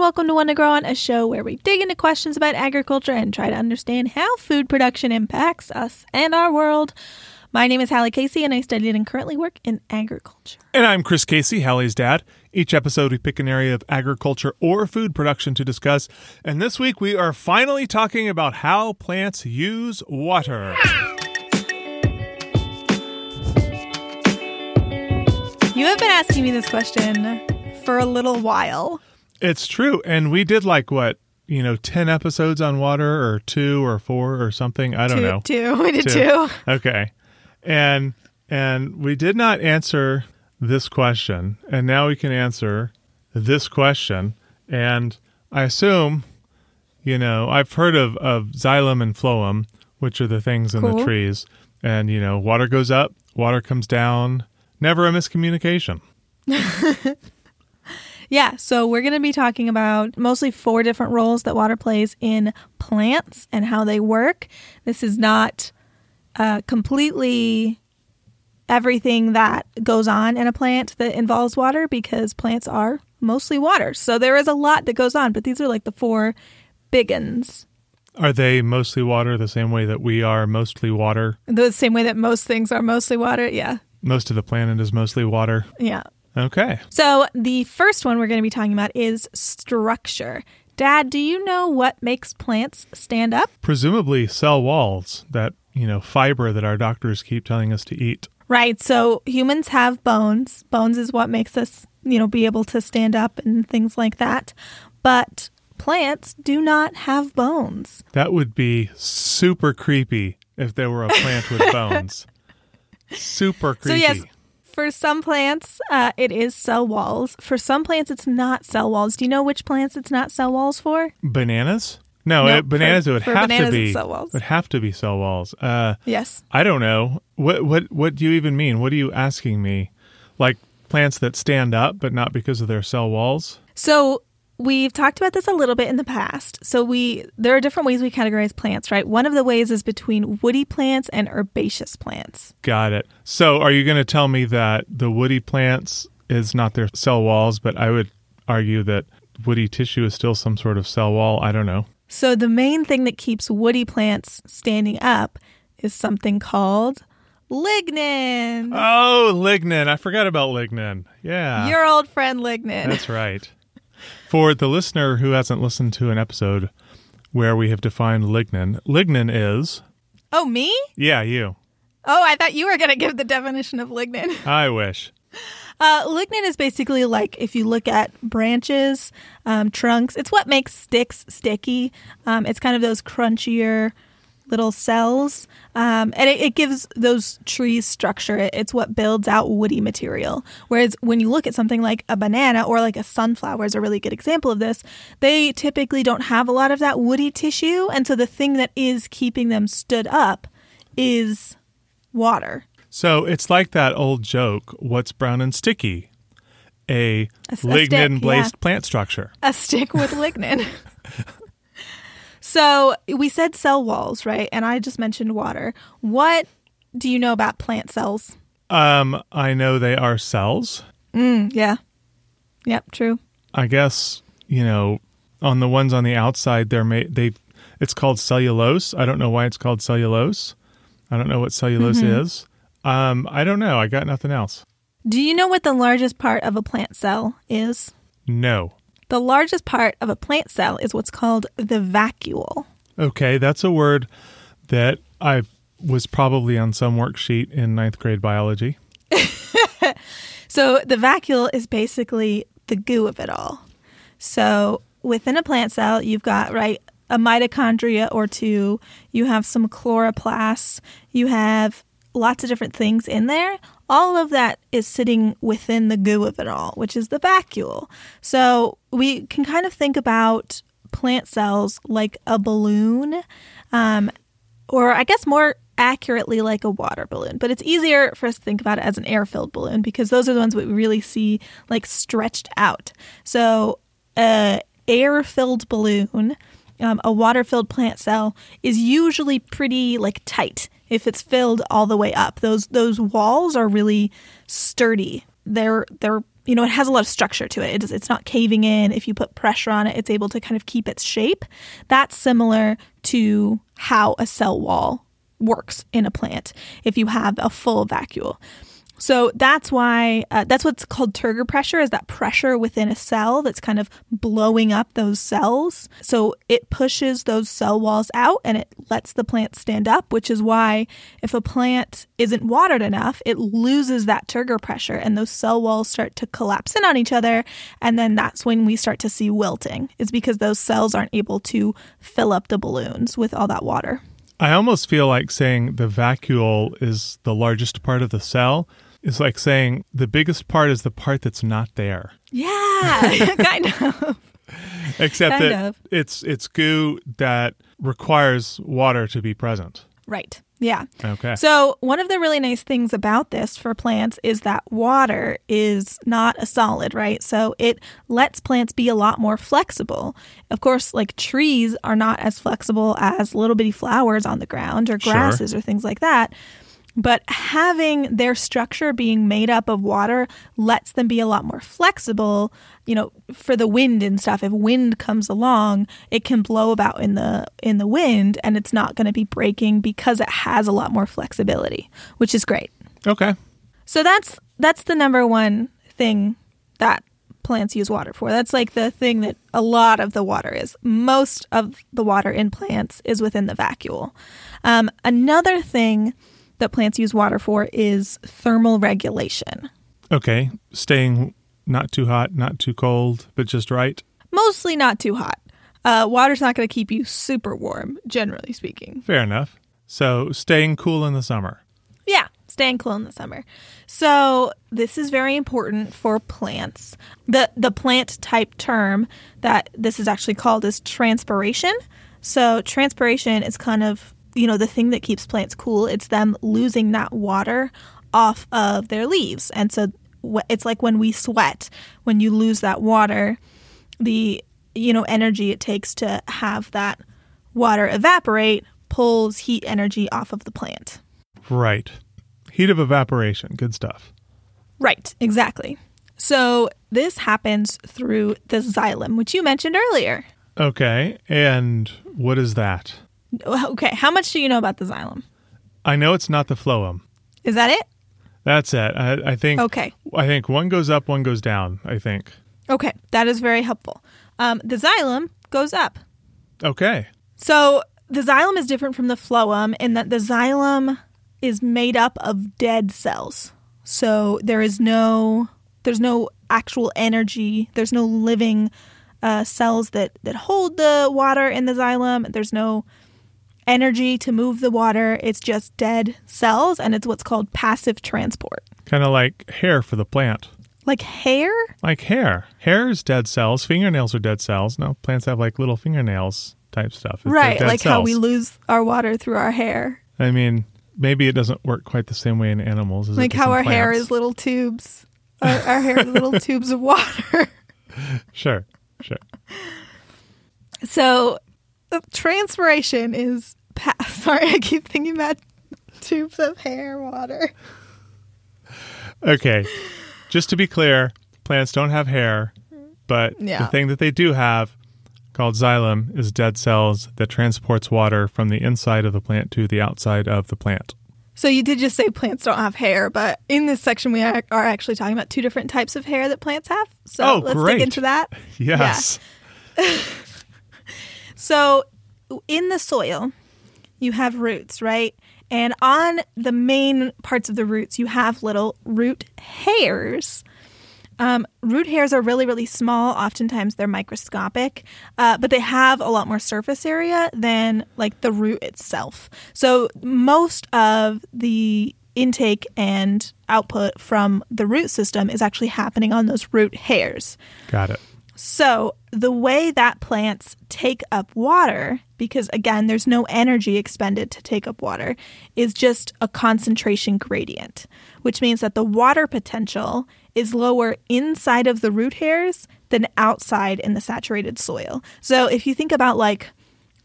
welcome to One to Grow On, a show where we dig into questions about agriculture and try to understand how food production impacts us and our world. My name is Hallie Casey, and I studied and currently work in agriculture. And I'm Chris Casey, Hallie's dad. Each episode, we pick an area of agriculture or food production to discuss. And this week, we are finally talking about how plants use water. You have been asking me this question for a little while. It's true. And we did like what? You know, 10 episodes on water or two or four or something. I don't two, know. Two. We did two. Okay. And and we did not answer this question. And now we can answer this question. And I assume, you know, I've heard of, of xylem and phloem, which are the things in Cool. the trees. And, you know, water goes up, water comes down. Never a miscommunication. Yeah, so we're going to be talking about mostly four different roles that water plays in plants and how they work. This is not uh, completely everything that goes on in a plant that involves water because plants are mostly water. So there is a lot that goes on, but these are like the four big uns. Are they mostly water the same way that we are mostly water? The same way that most things are mostly water. Yeah. Most of the planet is mostly water. Yeah. Okay. So the first one we're going to be talking about is structure. Dad, do you know what makes plants stand up? Presumably cell walls, that, you know, fiber that our doctors keep telling us to eat. Right. So humans have bones. Bones is what makes us, you know, be able to stand up and things like that. But plants do not have bones. That would be super creepy if there were a plant with bones. Super creepy. So, yes, for some plants, uh, it is cell walls. For some plants, it's not cell walls. Do you know which plants it's not cell walls for? Bananas? No, Nope, uh, bananas for- would for have to be cell walls. It would have to be cell walls. Uh, Yes. I don't know. What what what do you even mean? What are you asking me? Like plants that stand up but not because of their cell walls? So we've talked about this a little bit in the past. So we there are different ways we categorize plants, right? One of the ways is between woody plants and herbaceous plants. Got it. So are you going to tell me that the woody plants is not their cell walls, but I would argue that woody tissue is still some sort of cell wall? I don't know. So the main thing that keeps woody plants standing up is something called lignin. Oh, lignin. I forgot about lignin. Yeah. Your old friend lignin. That's right. For the listener who hasn't listened to an episode where we have defined lignin, lignin is, oh, me? yeah, you. Oh, I thought you were going to give the definition of lignin. I wish. Uh, lignin is basically like if you look at branches, um, trunks, it's what makes sticks sticky. Um, it's kind of those crunchier little cells, um, and it, it gives those trees structure. It- It's what builds out woody material. Whereas when you look at something like a banana or like a sunflower is a really good example of this, they typically don't have a lot of that woody tissue, and so the thing that is keeping them stood up is water. So it's like that old joke what's brown and sticky? A lignin-based yeah. plant structure. a stick with lignin. so we said cell walls, right? And I just mentioned water. What do you know about plant cells? Um, I know they are cells. Mm, yeah. Yep, true. I guess, you know, on the ones on the outside they're made they it's called cellulose. I don't know why it's called cellulose. I don't know what cellulose Mm-hmm. is. Um, I don't know. I got nothing else. Do you know what the largest part of a plant cell is? No. The largest part of a plant cell is what's called the vacuole. Okay, that's a word that I was probably on some worksheet in ninth grade biology. So the vacuole is basically the goo of it all. So within a plant cell, you've got right a mitochondria or two. You have some chloroplasts. You have lots of different things in there. All of that is sitting within the goo of it all, which is the vacuole. So we can kind of think about plant cells like a balloon, um, or I guess more accurately like a water balloon. But it's easier for us to think about it as an air filled balloon because those are the ones we really see like stretched out. So, a air filled balloon, um, a water filled plant cell is usually pretty like tight if it's filled all the way up. Those those walls are really sturdy. They're they're you know, it has a lot of structure to it. It's, it's not caving in. If you put pressure on it, it's able to kind of keep its shape. That's similar to how a cell wall works in a plant if you have a full vacuole. So that's why uh, that's what's called turgor pressure is that pressure within a cell that's kind of blowing up those cells. So it pushes those cell walls out and it lets the plant stand up, which is why if a plant isn't watered enough, it loses that turgor pressure and those cell walls start to collapse in on each other and then that's when we start to see wilting. Is because those cells aren't able to fill up the balloons with all that water. I almost feel like saying the vacuole is the largest part of the cell is like saying the biggest part is the part that's not there. Yeah, kind of. Except Kind that of. it's it's goo that requires water to be present. Right. Yeah. Okay. So, one of the really nice things about this for plants is that water is not a solid, right? So, it lets plants be a lot more flexible. Of course, like trees are not as flexible as little bitty flowers on the ground or Sure. grasses or things like that. But having their structure being made up of water lets them be a lot more flexible, you know, for the wind and stuff. If wind comes along, it can blow about in the in the wind and it's not going to be breaking because it has a lot more flexibility, which is great. okay. So that's that's the number one thing that plants use water for. That's like the thing that a lot of the water is. Most of the water in plants is within the vacuole. Um, another thing that plants use water for is thermal regulation. Okay. Staying not too hot, not too cold, but just right. Mostly not too hot. Uh, water's not going to keep you super warm, generally speaking. Fair enough. So staying cool in the summer. Yeah, staying cool in the summer. So this is very important for plants. The the plant type term that this is actually called is transpiration. So transpiration is kind of you know the thing that keeps plants cool. It's them losing that water off of their leaves, and so it's like when we sweat, when you lose that water, the you know energy it takes to have that water evaporate pulls heat energy off of the plant. Right. Heat of evaporation. Good stuff. Right, exactly. So this happens through the xylem, which you mentioned earlier. Okay. And what is that? Okay, how much do you know about the xylem? I know it's not the phloem. Is that it? That's it. I, I think. Okay. I think one goes up, one goes down. I think. Okay, that is very helpful. Um, the xylem goes up. Okay. So the xylem is different from the phloem in that the xylem is made up of dead cells. So there is no there's no actual energy. There's no living uh, cells that that hold the water in the xylem. There's no energy to move the water. It's just dead cells, and it's what's called passive transport. Kind of like hair for the plant. Like hair. Like hair. Hair is dead cells. Fingernails are dead cells. No, plants have like little fingernails type stuff. It's- Right, like how we lose our water through our hair. I mean, maybe it doesn't work quite the same way in animals as Like how our hair is little tubes. Our, our hair is little tubes of water. Sure. Sure. So, uh, transpiration is. Pa- Sorry, I keep thinking about tubes of hair water. Okay. Just to be clear, plants don't have hair, but the thing that they do have called xylem is dead cells that transports water from the inside of the plant to the outside of the plant. So, you did just say plants don't have hair, but in this section, we are are actually talking about two different types of hair that plants have. So, Oh, let's great. dig into that. Yes. So, in the soil, you have roots, right? And on the main parts of the roots, you have little root hairs. Um, root hairs are really, really small. Oftentimes, they're microscopic, uh, but they have a lot more surface area than like the root itself. So, most of the intake and output from the root system is actually happening on those root hairs. Got it. So, the way that plants take up water, because again, there's no energy expended to take up water, is just a concentration gradient, which means that the water potential is lower inside of the root hairs than outside in the saturated soil. So, if you think about like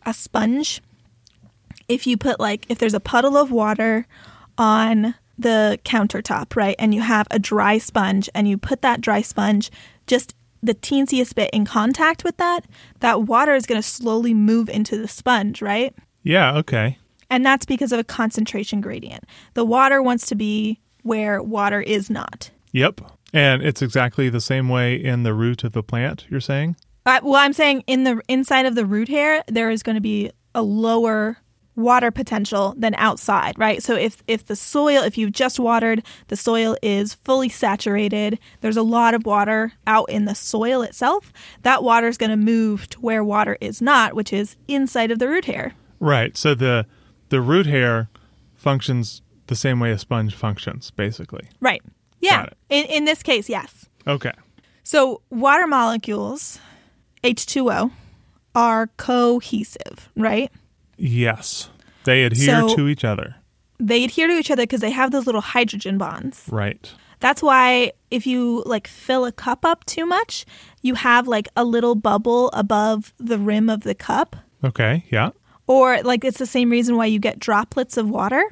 a sponge, if you put like, if there's a puddle of water on the countertop, right? And you have a dry sponge and you put that dry sponge just the teensiest bit in contact with that, that water is going to slowly move into the sponge, right? Yeah, okay. And that's because of a concentration gradient. The water wants to be where water is not. Yep. And it's exactly the same way in the root of the plant, you're saying? Uh, well, I'm saying in the inside of the root hair, there is going to be a lower water potential than outside, right? So if if the soil, if you've just watered, the soil is fully saturated, there's a lot of water out in the soil itself, that water is going to move to where water is not, which is inside of the root hair. Right. So the the root hair functions the same way a sponge functions, basically. Right. Yeah. In in this case, yes. Okay. So water molecules, H2O, are cohesive, right? Yes. They adhere So- to each other. They adhere to each other because they have those little hydrogen bonds. Right. That's why if you like fill a cup up too much, you have like a little bubble above the rim of the cup. Okay. Yeah. Or like it's the same reason why you get droplets of water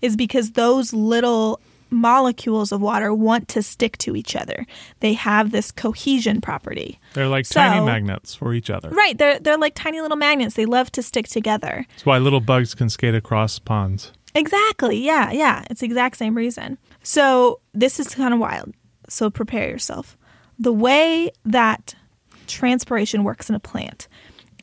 is because those little molecules of water want to stick to each other. They have this cohesion property. They're like tiny magnets for each other. Right, they're they're like tiny little magnets. They love to stick together. That's why little bugs can skate across ponds. Exactly. Yeah, yeah. It's the exact same reason. So this is kind of wild. So prepare yourself. The way that transpiration works in a plant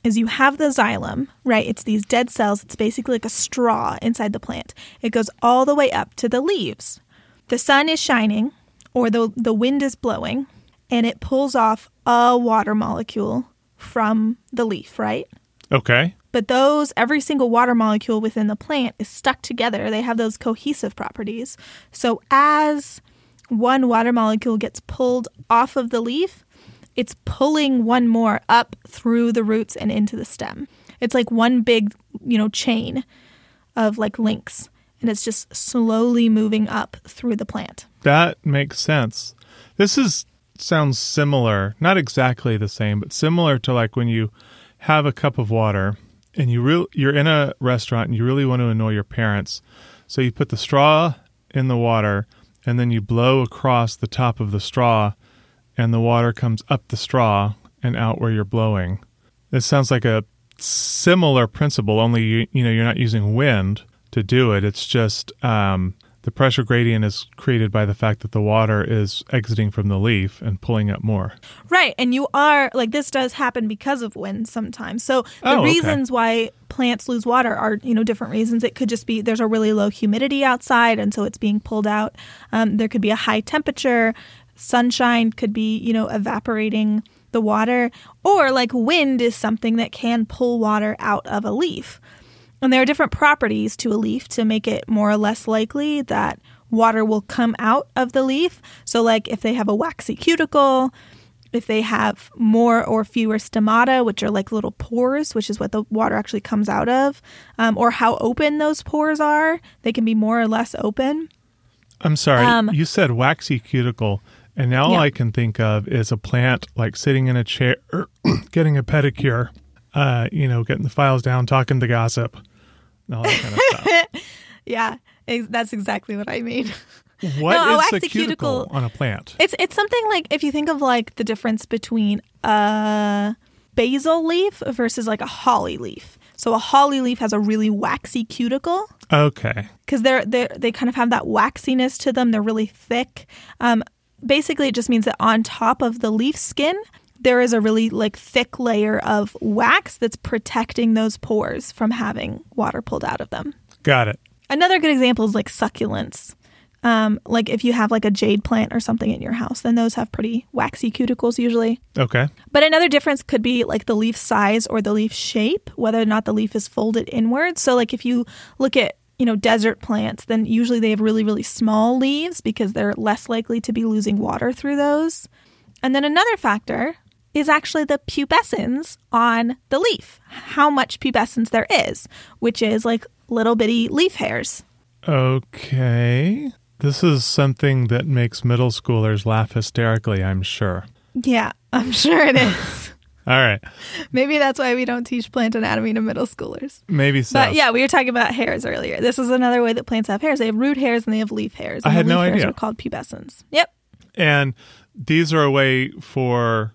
is you have the xylem, right? It's these dead cells. It's basically like a straw inside the plant. It goes all the way up to the leaves. The sun is shining or the the wind is blowing and it pulls off a water molecule from the leaf, right? Okay. But those, every single water molecule within the plant is stuck together. They have those cohesive properties. So as one water molecule gets pulled off of the leaf, it's pulling one more up through the roots and into the stem. It's like one big, you know, chain of like links. And it's just slowly moving up through the plant. That makes sense. This is sounds similar, not exactly the same, but similar to like when you have a cup of water and you real you're in a restaurant and you really want to annoy your parents. So you put the straw in the water and then you blow across the top of the straw and the water comes up the straw and out where you're blowing. This sounds like a similar principle only you, you know you're not using wind to do it. It's just um, the pressure gradient is created by the fact that the water is exiting from the leaf and pulling up more. Right. And you are like this does happen because of wind sometimes. So the Oh, okay. reasons why plants lose water are, you know, different reasons. It could just be there's a really low humidity outside and so it's being pulled out. Um, there could be a high temperature. Sunshine could be, you know, evaporating the water. Or like wind is something that can pull water out of a leaf. And there are different properties to a leaf to make it more or less likely that water will come out of the leaf. So, like if they have a waxy cuticle, if they have more or fewer stomata, which are like little pores, which is what the water actually comes out of, um, or how open those pores are, they can be more or less open. I'm sorry, Um, you said waxy cuticle, and now all Yeah. I can think of is a plant like sitting in a chair, getting a pedicure, uh, you know, getting the files down, talking the gossip, all that kind of stuff. Yeah, ex- that's exactly what I mean. What No, is a cuticle, cuticle- on a plant? It's it's something like if you think of like the difference between a basil leaf versus like a holly leaf. So a holly leaf has a really waxy cuticle Okay, because they're they they kind of have that waxiness to them. They're really thick. Um, basically, it just means that on top of the leaf skin, there is a really like thick layer of wax that's protecting those pores from having water pulled out of them. got it. Another good example is like succulents. Um, like if you have like a jade plant or something in your house, then those have pretty waxy cuticles usually. Okay, But another difference could be like the leaf size or the leaf shape, whether or not the leaf is folded inward. So like if you look at, you know, desert plants, then usually they have really, really small leaves because they're less likely to be losing water through those. And then another factor is actually the pubescence on the leaf, how much pubescence there is, which is like little bitty leaf hairs. okay. This is something that makes middle schoolers laugh hysterically. I'm sure. Yeah, I'm sure it is. All right. Maybe that's why we don't teach plant anatomy to middle schoolers. Maybe so. But yeah, we were talking about hairs earlier. This is another way that plants have hairs. They have root hairs and they have leaf hairs. I had the no hairs idea. are called pubescence. Yep. And these are a way for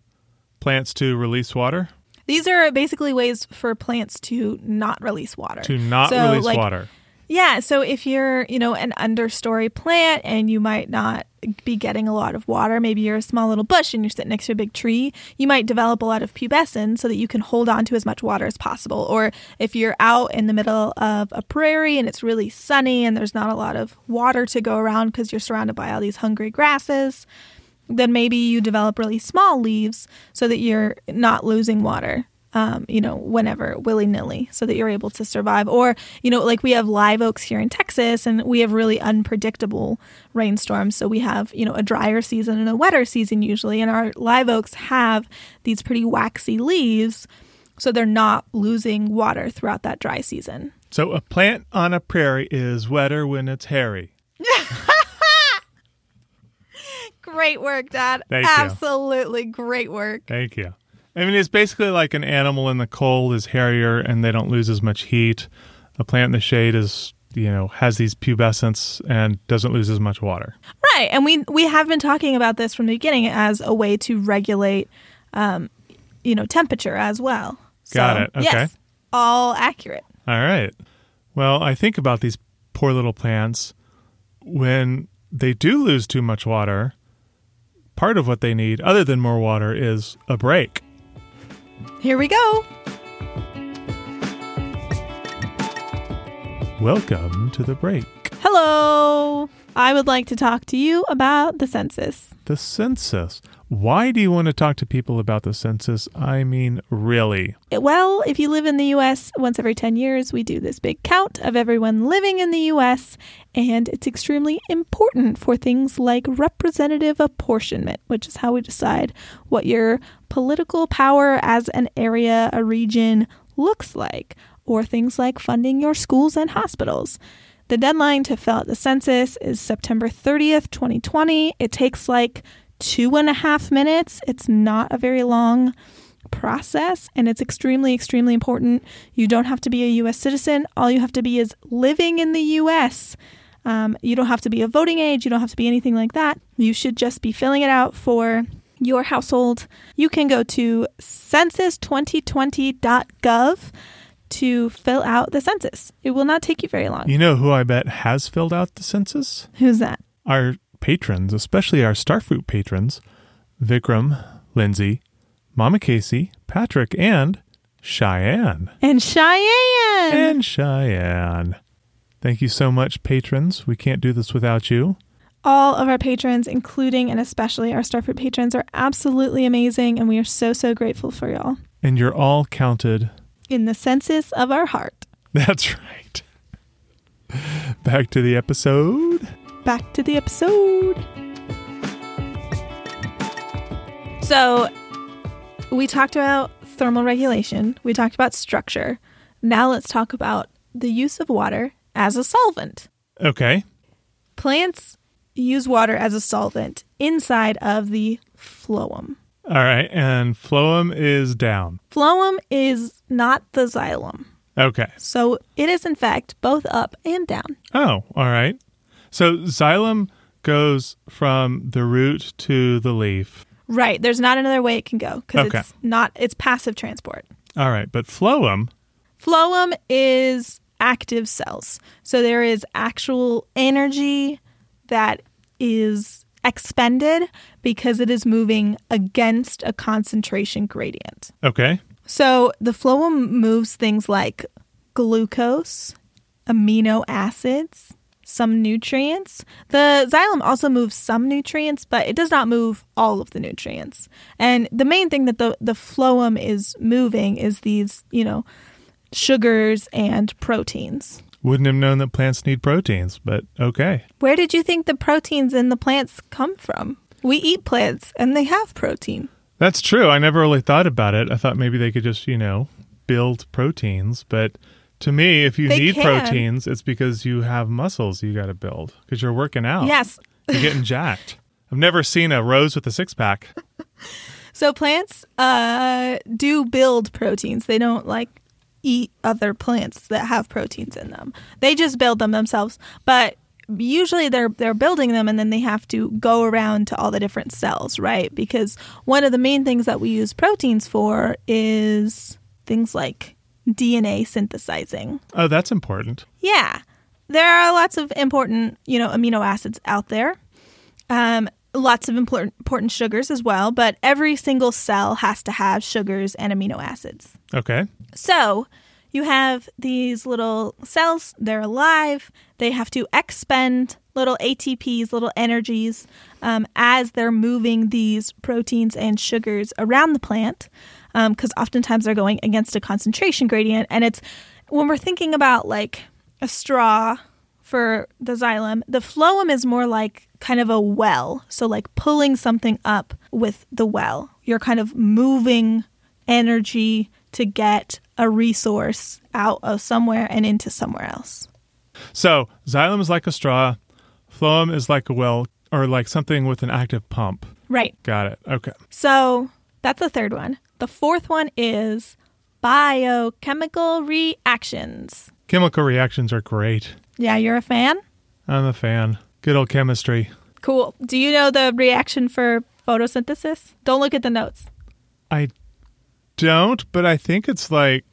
plants to release water, These are basically ways for plants to not release water. to not So, release like, water. Yeah, so if you're, you know, an understory plant and you might not be getting a lot of water, maybe you're a small little bush and you're sitting next to a big tree, you might develop a lot of pubescence so that you can hold on to as much water as possible. Or if you're out in the middle of a prairie and it's really sunny and there's not a lot of water to go around because you're surrounded by all these hungry grasses, then maybe you develop really small leaves so that you're not losing water. Um, you know, whenever willy nilly, so that you're able to survive. Or, you know, like we have live oaks here in Texas, and we have really unpredictable rainstorms. So we have, you know, a drier season and a wetter season usually. And our live oaks have these pretty waxy leaves, so they're not losing water throughout that dry season. So a plant on a prairie is wetter when it's hairy. Great work, Dad. Thank you. Absolutely great work. Thank you. I mean, it's basically like an animal in the cold is hairier and they don't lose as much heat. A plant in the shade is, you know, has these pubescence and doesn't lose as much water. Right, and we we have been talking about this from the beginning as a way to regulate, um, you know, temperature as well. Got So, it. Okay. Yes, all accurate. All right. Well, I think about these poor little plants when they do lose too much water. Part of what they need, other than more water, is a break. Here we go. Welcome to the break. Hello. I would like to talk to you about the census. The census. Why do you want to talk to people about the census? I mean, really? Well, if you live in the US, once every 10 years, we do this big count of everyone living in the US, and it's extremely important for things like representative apportionment, which is how we decide what your political power as an area, a region looks like, or things like funding your schools and hospitals. The deadline to fill out the census is September 30th, 2020. It takes like two and a half minutes. It's not a very long process and it's extremely extremely important. You don't have to be a us citizen. All you have to be is living in the us um, you don't have to be a voting age. You don't have to be anything like that. You should just be filling it out for your household. You can go to census2020.gov to fill out the census. It will not take you very long. You know who I bet has filled out the census? who's that? Our patrons, especially our Starfruit patrons Vikram, Lindsay, Mama Casey, Patrick, and Cheyenne. and cheyenne And Cheyenne. Thank you so much, patrons. We can't do this without you. all of our patrons, including and especially our Starfruit patrons, are absolutely amazing, and we are so, so grateful for y'all. And you're all counted. In the census of our heart. That's right. Back to the episode. Back to the episode. So, we talked about thermal regulation, we talked about structure. Now, let's talk about the use of water as a solvent. Okay. Plants use water as a solvent inside of the phloem. All right. And phloem is down. Phloem is not the xylem. Okay. So it is, in fact, both up and down. Oh, all right. So xylem goes from the root to the leaf. Right. There's not another way it can go because Okay. it's not, it's passive transport. All right. But phloem, Phloem is active cells. So there is actual energy that is expended because it is moving against a concentration gradient. okay. So the phloem moves things like glucose, amino acids, some nutrients. The xylem also moves some nutrients, but it does not move all of the nutrients. And the main thing that the, the phloem is moving is these, you know, sugars and proteins. Wouldn't have known that plants need proteins, but okay. Where did you think the proteins in the plants come from? We eat plants and they have protein. That's true. I never really thought about it. I thought maybe they could just, you know, build proteins. But to me, if you They need can. proteins, it's because you have muscles you got to build because you're working out. Yes. You're getting jacked. I've never seen a rose with a six pack. So plants uh, do build proteins. They don't like eat other plants that have proteins in them. They just build them themselves. But usually they're they're building them and then they have to go around to all the different cells, right? Because one of the main things that we use proteins for is things like DNA synthesizing. Oh, that's important. Yeah. There are lots of important, you know, amino acids out there. Um, lots of important, important sugars as well, but every single cell has to have sugars and amino acids. Okay. So you have these little cells, they're alive, they have to expend little ATPs, little energies, um, as they're moving these proteins and sugars around the plant, because um, oftentimes they're going against a concentration gradient. And it's when we're thinking about like a straw for the xylem, the phloem is more like kind of a well. So, like pulling something up with the well. You're kind of moving energy to get a resource out of somewhere and into somewhere else. So, xylem is like a straw, phloem is like a well or like something with an active pump. Right. Got it. Okay. So, that's the third one. The fourth one is biochemical reactions. Chemical reactions are great. Yeah, you're a fan? I'm a fan. Good old chemistry. Cool. Do you know the reaction for photosynthesis? Don't look at the notes. I don't, but I think it's like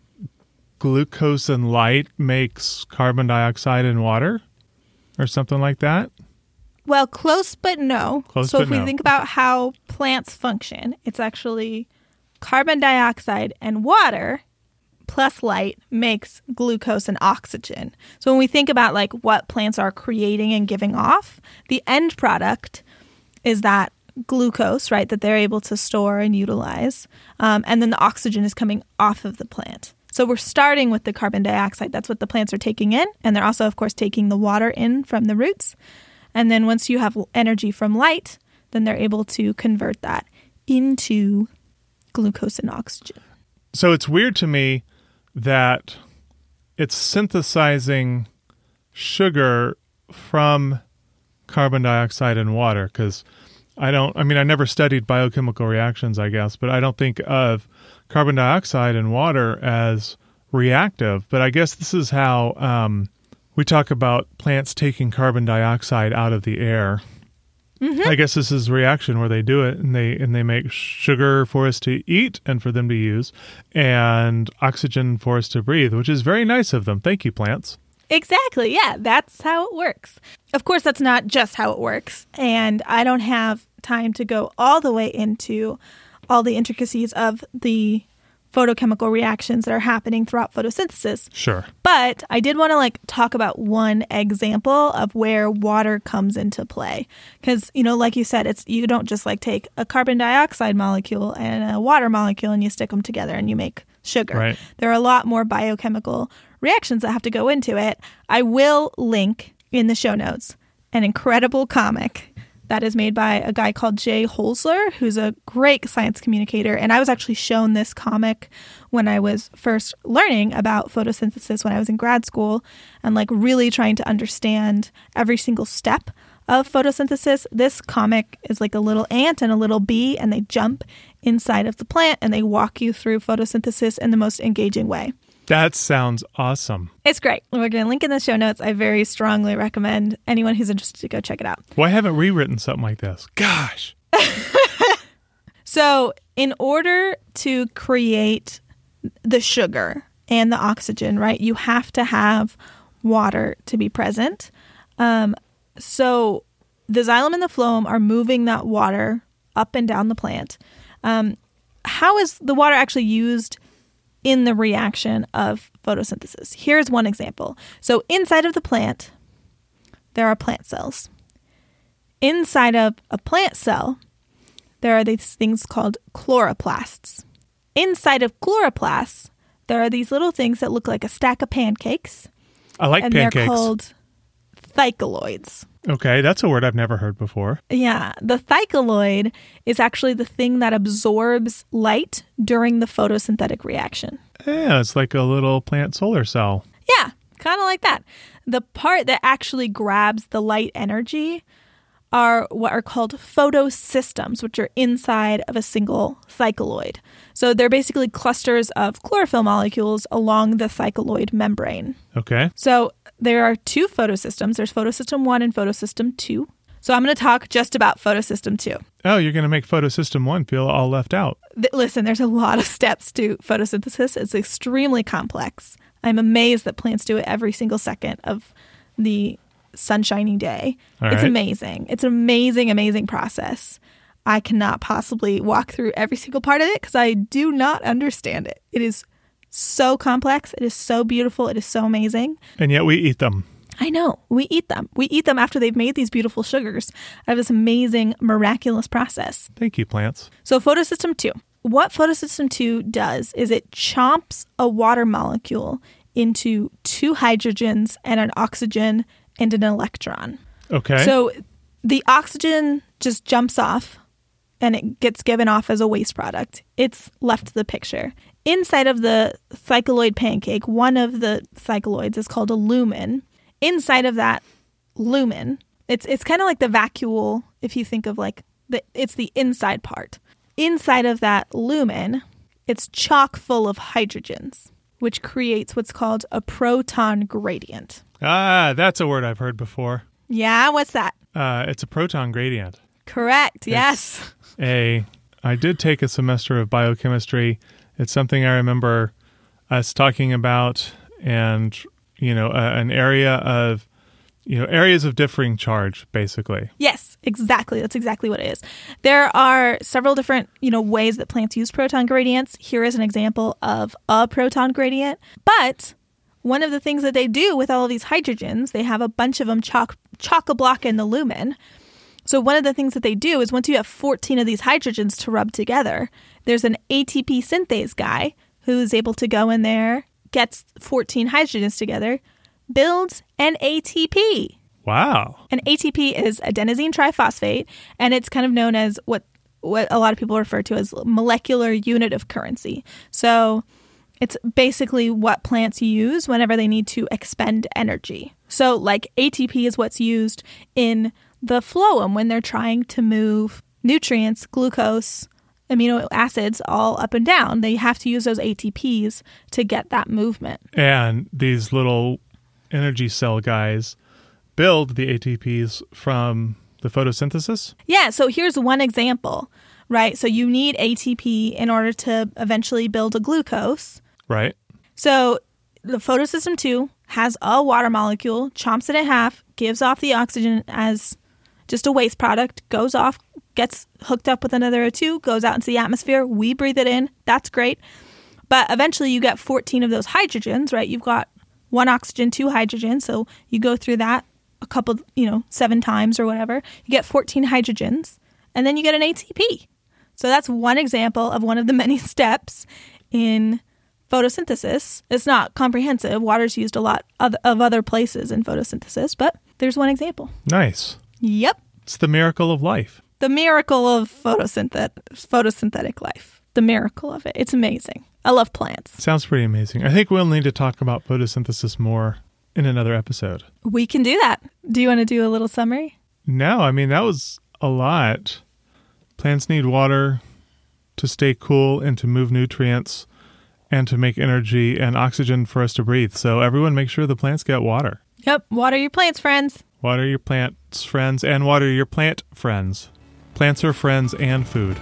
glucose and light makes carbon dioxide and water or something like that. Well, close but no. Close so if we no. think about how plants function, it's actually carbon dioxide and water plus light makes glucose and oxygen. So when we think about like what plants are creating and giving off, the end product is that glucose, right, that they're able to store and utilize. Um, and then the oxygen is coming off of the plant. So we're starting with the carbon dioxide. That's what the plants are taking in. And they're also, of course, taking the water in from the roots. And then once you have energy from light, then they're able to convert that into glucose and oxygen. So it's weird to me that it's synthesizing sugar from carbon dioxide and water because I don't, I mean, I never studied biochemical reactions, I guess, but I don't think of carbon dioxide and water as reactive. But I guess this is how um, we talk about plants taking carbon dioxide out of the air. I guess this is reaction where they do it and they and they make sugar for us to eat and for them to use and oxygen for us to breathe, which is very nice of them. Thank you, plants. Exactly. Yeah, that's how it works. Of course, that's not just how it works. And I don't have time to go all the way into all the intricacies of the photochemical reactions that are happening throughout photosynthesis. Sure. But I did want to like talk about one example of where water comes into play cuz you know like you said it's you don't just like take a carbon dioxide molecule and a water molecule and you stick them together and you make sugar. Right. There are a lot more biochemical reactions that have to go into it. I will link in the show notes an incredible comic that is made by a guy called Jay Hosler, who's a great science communicator. And I was actually shown this comic when I was first learning about photosynthesis when I was in grad school and like really trying to understand every single step of photosynthesis. This comic is like a little ant and a little bee, and they jump inside of the plant and they walk you through photosynthesis in the most engaging way. That sounds awesome. It's great. We're going to link in the show notes. I very strongly recommend anyone who's interested to go check it out. Why haven't we written something like this? Gosh. So, in order to create the sugar and the oxygen, right, you have to have water to be present. Um, so, the xylem and the phloem are moving that water up and down the plant. Um, how is the water actually used in the reaction of photosynthesis? Here's one example. So, inside of the plant, there are plant cells. Inside of a plant cell, there are these things called chloroplasts. Inside of chloroplasts, there are these little things that look like a stack of pancakes, I like and pancakes. they're called thylakoids. okay, that's a word I've never heard before. Yeah, the thylakoid is actually the thing that absorbs light during the photosynthetic reaction. Yeah, it's like a little plant solar cell. Yeah, kind of like that. The part that actually grabs the light energy are what are called photosystems, which are inside of a single thylakoid. So they're basically clusters of chlorophyll molecules along the thylakoid membrane. Okay. So there are two photosystems there's photosystem 1 and photosystem 2. So I'm going to talk just about photosystem 2. Oh, you're going to make photosystem one feel all left out. Th- listen, there's a lot of steps to photosynthesis. It's extremely complex. I'm amazed that plants do it every single second of the sunshiny day. All it's right. amazing. It's an amazing, amazing process. I cannot possibly walk through every single part of it because I do not understand it. It is so complex. It is so beautiful. It is so amazing. And yet we eat them. I know. We eat them. We eat them after they've made these beautiful sugars out of this amazing, miraculous process. Thank you, plants. So, photosystem two. What photosystem two does is it chomps a water molecule into two hydrogens and an oxygen and an electron. Okay. So, the oxygen just jumps off and it gets given off as a waste product. It's left the picture. Inside of the thylakoid pancake, one of the thylakoids is called a lumen. Inside of that lumen, it's it's kind of like the vacuole if you think of like the it's the inside part. Inside of that lumen, it's chock full of hydrogens, which creates what's called a proton gradient. ah, that's a word I've heard before. Yeah, what's that? Uh, it's a proton gradient. Correct. Yes. A, I did take a semester of biochemistry. It's something I remember us talking about, and you know, a, an area of, you know, areas of differing charge, basically. Yes, exactly. That's exactly what it is. There are several different, you know, ways that plants use proton gradients. Here is an example of a proton gradient. But one of the things that they do with all of these hydrogens, they have a bunch of them chock chock a block in the lumen. So one of the things that they do is once you have 14 of these hydrogens to rub together, there's an ATP synthase guy who's able to go in there, gets 14 hydrogens together, builds an ATP. Wow. An ATP is adenosine triphosphate, and it's kind of known as what what a lot of people refer to as molecular unit of currency. So it's basically what plants use whenever they need to expend energy. So like ATP is what's used in the phloem when they're trying to move nutrients, glucose, amino acids all up and down. They have to use those ATPs to get that movement. And these little energy cell guys build the ATPs from the photosynthesis. Yeah, so here's one example, right? So you need ATP in order to eventually build a glucose. Right. So the photosystem 2 has a water molecule, chomps it in half, gives off the oxygen as just a waste product, goes off, gets hooked up with another O2, goes out into the atmosphere. We breathe it in. That's great. But eventually you get 14 of those hydrogens, right? You've got one oxygen, two hydrogens. So you go through that a couple, you know, seven times or whatever. You get 14 hydrogens and then you get an ATP. So that's one example of one of the many steps in photosynthesis. It's not comprehensive. Water's used a lot of, of other places in photosynthesis, but there's one example. Nice. Yep. It's the miracle of life. The miracle of photosynthetic, photosynthetic life. The miracle of it. It's amazing. I love plants. Sounds pretty amazing. I think we'll need to talk about photosynthesis more in another episode. We can do that. Do you want to do a little summary? No, I mean, that was a lot. Plants need water to stay cool and to move nutrients and to make energy and oxygen for us to breathe. So, everyone make sure the plants get water. Yep. Water your plants, friends. Water your plants friends and water your plant friends. Plants are friends and food.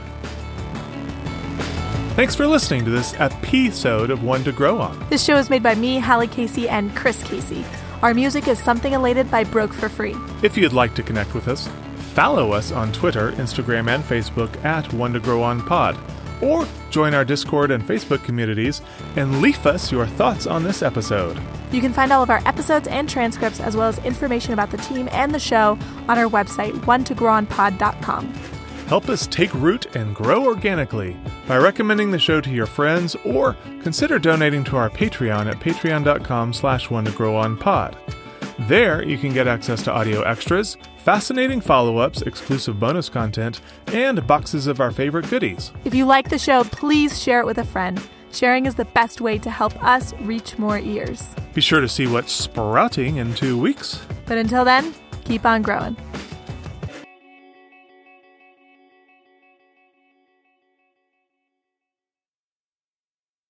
Thanks for listening to this episode of One to Grow On. This show is made by me, Hallie Casey, and Chris Casey. Our music is Something Elated by Broke for Free. If you'd like to connect with us, follow us on Twitter, Instagram, and Facebook at One to Grow On Pod, or join our Discord and Facebook communities and leave us your thoughts on this episode. You can find all of our episodes and transcripts, as well as information about the team and the show, on our website, one-to-grow-on-pod.com. Help us take root and grow organically by recommending the show to your friends or consider donating to our Patreon at patreon.com slash one to grow on pod. There you can get access to audio extras, fascinating follow-ups, exclusive bonus content, and boxes of our favorite goodies. If you like the show, please share it with a friend. Sharing is the best way to help us reach more ears. Be sure to see what's sprouting in two weeks. But until then, keep on growing.